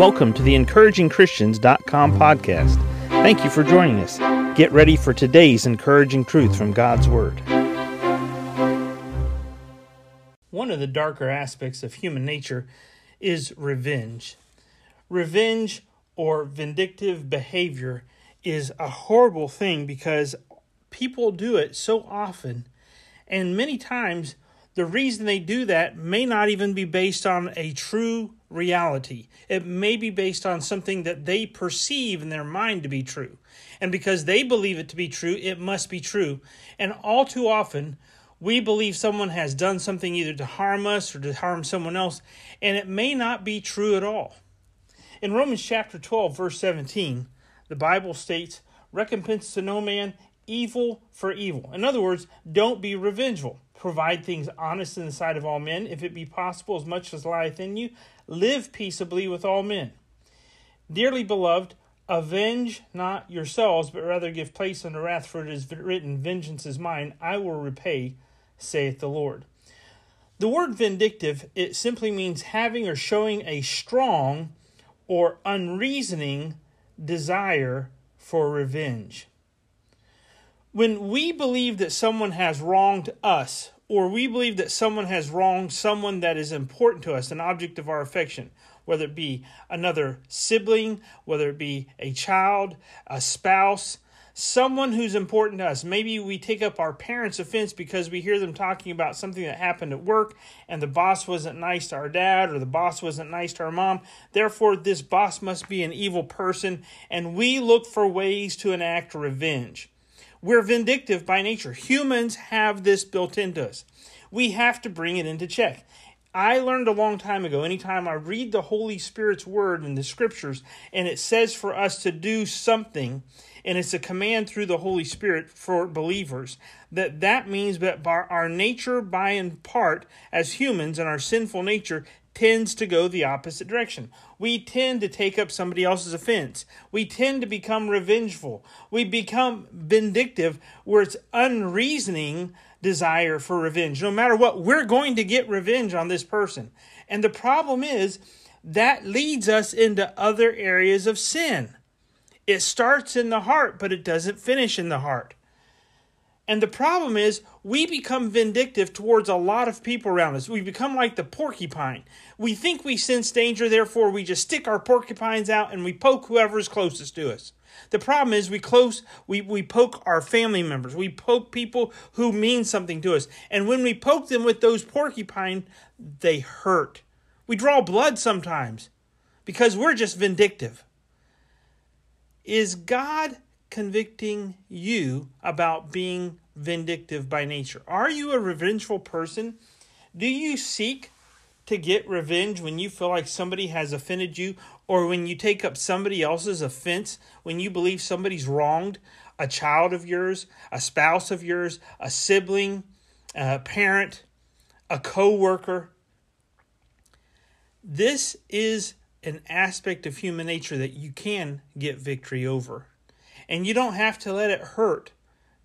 Welcome to the encouragingchristians.com podcast. Thank you for joining us. Get ready for today's encouraging truth from God's Word. One of the darker aspects of human nature is revenge. Revenge or vindictive behavior is a horrible thing because people do it so often, and many times the reason they do that may not even be based on a true reality. It may be based on something that they perceive in their mind to be true. And because they believe it to be true, it must be true. And all too often, we believe someone has done something either to harm us or to harm someone else, and it may not be true at all. In Romans chapter 12, verse 17, the Bible states, Recompense to no man evil for evil. In other words, don't be revengeful. Provide things honest in the sight of all men, if it be possible, as much as lieth in you. Live peaceably with all men. Dearly beloved, avenge not yourselves, but rather give place unto wrath, for it is written, Vengeance is mine, I will repay, saith the Lord. The word vindictive, it simply means having or showing a strong or unreasoning desire for revenge. When we believe that someone has wronged us, or we believe that someone has wronged someone that is important to us, an object of our affection, whether it be another sibling, whether it be a child, a spouse, someone who's important to us. Maybe we take up our parents' offense because we hear them talking about something that happened at work and the boss wasn't nice to our dad or the boss wasn't nice to our mom. Therefore, this boss must be an evil person, and we look for ways to enact revenge. We're vindictive by nature. Humans have this built into us. We have to bring it into check. I learned a long time ago, anytime I read the Holy Spirit's word in the scriptures and it says for us to do something, and it's a command through the Holy Spirit for believers, that that means that our nature by and part as humans and our sinful nature tends to go the opposite direction. We tend to take up somebody else's offense. We tend to become revengeful. We become vindictive where it's unreasoning desire for revenge. No matter what, we're going to get revenge on this person. And the problem is that leads us into other areas of sin. It starts in the heart, but it doesn't finish in the heart. And the problem is, we become vindictive towards a lot of people around us. We become like the porcupine. We think we sense danger, therefore, we just stick our porcupines out and we poke whoever's closest to us. The problem is, we close, we, we poke our family members. We poke people who mean something to us. And when we poke them with those porcupine, they hurt. We draw blood sometimes because we're just vindictive. Is God convicting you about being vindictive by nature? Are you a revengeful person? Do you seek to get revenge when you feel like somebody has offended you or when you take up somebody else's offense, when you believe somebody's wronged a child of yours, a spouse of yours, a sibling, a parent, a co-worker? This is an aspect of human nature that you can get victory over. And you don't have to let it hurt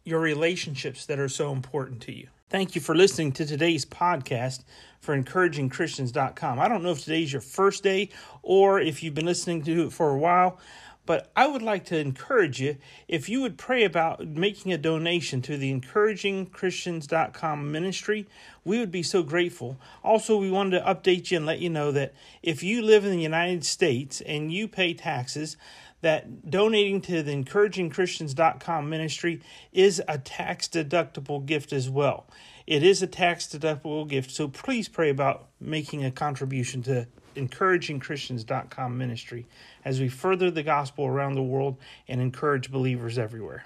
your relationships that are so important to you. Thank you for listening to today's podcast for encouragingchristians.com. I don't know if today's your first day or if you've been listening to it for a while, but I would like to encourage you if you would pray about making a donation to the encouragingchristians.com ministry. We would be so grateful. Also, we wanted to update you and let you know that if you live in the United States and you pay taxes, that donating to the encouragingchristians.com ministry is a tax deductible gift as well. It is a tax deductible gift, so please pray about making a contribution to encouragingchristians.com ministry as we further the gospel around the world and encourage believers everywhere.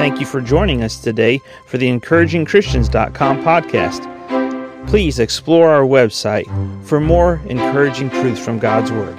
Thank you for joining us today for the encouragingchristians.com podcast. Please explore our website for more encouraging truths from God's Word.